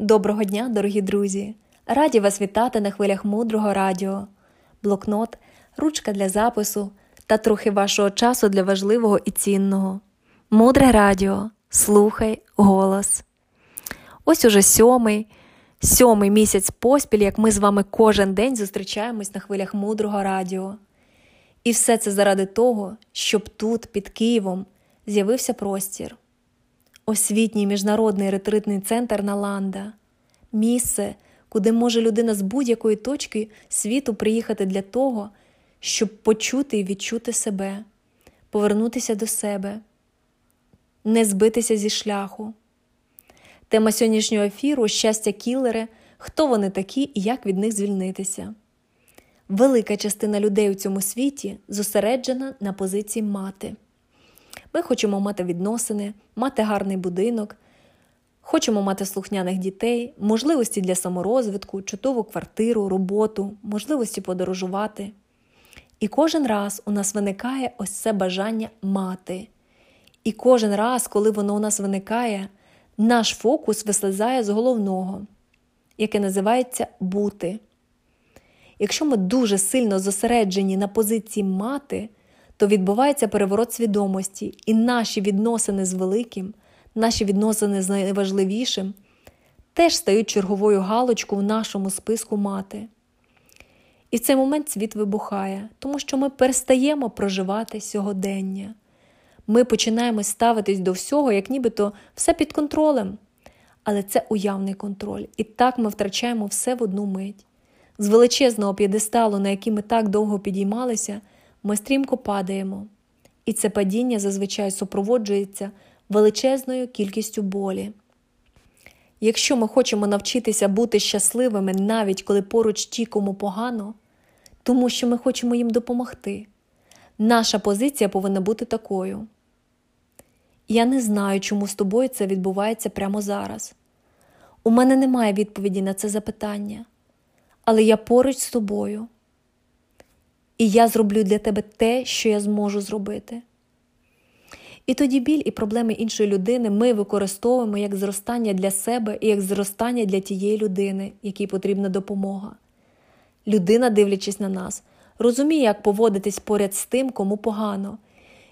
Доброго дня, дорогі друзі! Раді вас вітати на хвилях мудрого радіо, блокнот, ручка для запису та трохи вашого часу для важливого і цінного. Мудре радіо, слухай голос. Ось уже сьомий, сьомий місяць поспіль, як ми з вами кожен день зустрічаємось на хвилях мудрого радіо. І все це заради того, щоб тут, під Києвом, з'явився простір освітній міжнародний ретритний центр Наланда, місце, куди може людина з будь-якої точки світу приїхати для того, щоб почути і відчути себе, повернутися до себе, не збитися зі шляху. Тема сьогоднішнього ефіру щастя кілери, хто вони такі і як від них звільнитися. Велика частина людей у цьому світі зосереджена на позиції мати. Ми хочемо мати відносини, мати гарний будинок, хочемо мати слухняних дітей, можливості для саморозвитку, чудову квартиру, роботу, можливості подорожувати. І кожен раз у нас виникає ось це бажання мати. І кожен раз, коли воно у нас виникає, наш фокус вислизає з головного, яке називається бути. Якщо ми дуже сильно зосереджені на позиції мати, то відбувається переворот свідомості, і наші відносини з великим, наші відносини з найважливішим теж стають черговою галочкою в нашому списку мати. І в цей момент світ вибухає, тому що ми перестаємо проживати сьогодення. Ми починаємо ставитись до всього, як нібито все під контролем. Але це уявний контроль, і так ми втрачаємо все в одну мить. З величезного п'єдесталу, на який ми так довго підіймалися, ми стрімко падаємо, і це падіння зазвичай супроводжується величезною кількістю болі. Якщо ми хочемо навчитися бути щасливими навіть коли поруч ті, кому погано, тому що ми хочемо їм допомогти, наша позиція повинна бути такою. Я не знаю, чому з тобою це відбувається прямо зараз. У мене немає відповіді на це запитання, але я поруч з тобою і я зроблю для тебе те, що я зможу зробити. І тоді біль і проблеми іншої людини ми використовуємо як зростання для себе і як зростання для тієї людини, якій потрібна допомога. Людина, дивлячись на нас, розуміє, як поводитись поряд з тим, кому погано,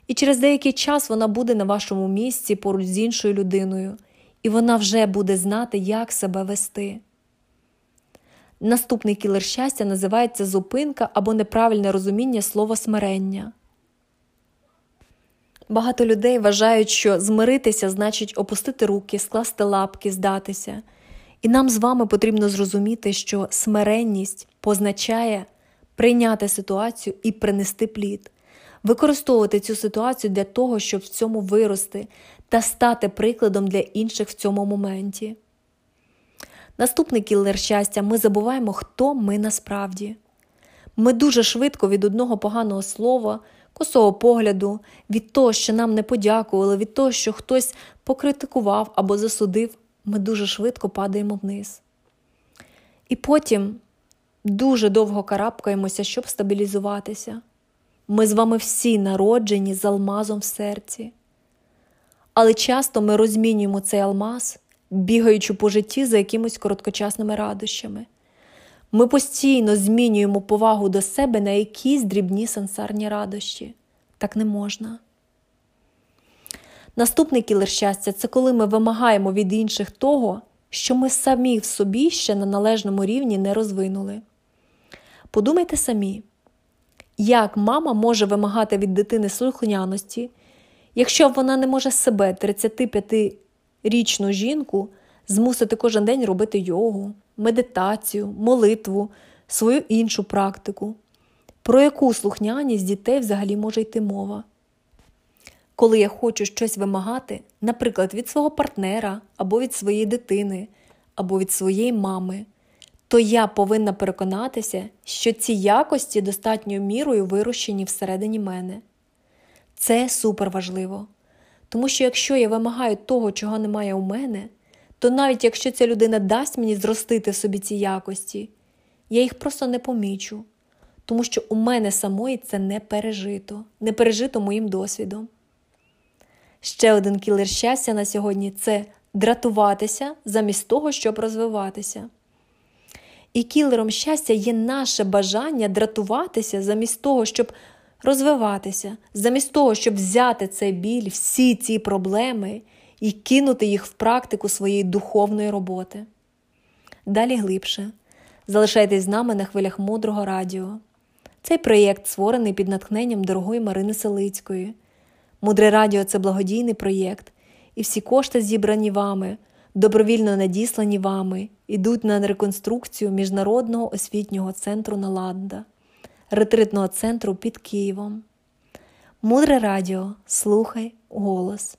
і через деякий час вона буде на вашому місці поруч з іншою людиною, і вона вже буде знати, як себе вести. Наступний кілер щастя називається зупинка або неправильне розуміння слова смирення. Багато людей вважають, що змиритися значить опустити руки, скласти лапки, здатися. І нам з вами потрібно зрозуміти, що смиренність позначає прийняти ситуацію і принести плід, використовувати цю ситуацію для того, щоб в цьому вирости та стати прикладом для інших в цьому моменті. Наступний кілер щастя, ми забуваємо, хто ми насправді. Ми дуже швидко від одного поганого слова, косого погляду, від того, що нам не подякували, від того, що хтось покритикував або засудив, ми дуже швидко падаємо вниз. І потім дуже довго карабкаємося, щоб стабілізуватися. Ми з вами всі народжені з алмазом в серці. Але часто ми розмінюємо цей алмаз бігаючи по житті за якимись короткочасними радощами. Ми постійно змінюємо повагу до себе на якісь дрібні сансарні радощі. Так не можна. Наступний кілер щастя це коли ми вимагаємо від інших того, що ми самі в собі ще на належному рівні не розвинули. Подумайте самі, як мама може вимагати від дитини слухняності, якщо вона не може себе 35 річну жінку змусити кожен день робити йогу, медитацію, молитву, свою іншу практику. Про яку слухняність дітей взагалі може йти мова? Коли я хочу щось вимагати, наприклад, від свого партнера, або від своєї дитини, або від своєї мами, то я повинна переконатися, що ці якості достатньою мірою вирощені всередині мене. Це супер важливо. Тому що якщо я вимагаю того, чого немає у мене, то навіть якщо ця людина дасть мені зростити собі ці якості, я їх просто не помічу, тому що у мене самої це не пережито, не пережито моїм досвідом. Ще один кілер щастя на сьогодні це дратуватися замість того, щоб розвиватися. І кілером щастя є наше бажання дратуватися замість того, щоб розвиватися, замість того, щоб взяти цей біль, всі ці проблеми і кинути їх в практику своєї духовної роботи. Далі глибше. Залишайтесь з нами на хвилях мудрого радіо. Цей проєкт створений під натхненням дорогої Марини Селицької. Мудре Радіо це благодійний проєкт, і всі кошти, зібрані вами, добровільно надіслані вами, йдуть на реконструкцію Міжнародного освітнього центру Наланда, ретритного центру під Києвом. Мудре Радіо. Слухай голос.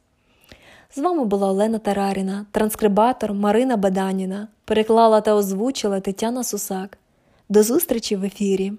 З вами була Олена Тараріна, транскрибатор Марина Баданіна. Переклала та озвучила Тетяна Сусак. До зустрічі в ефірі!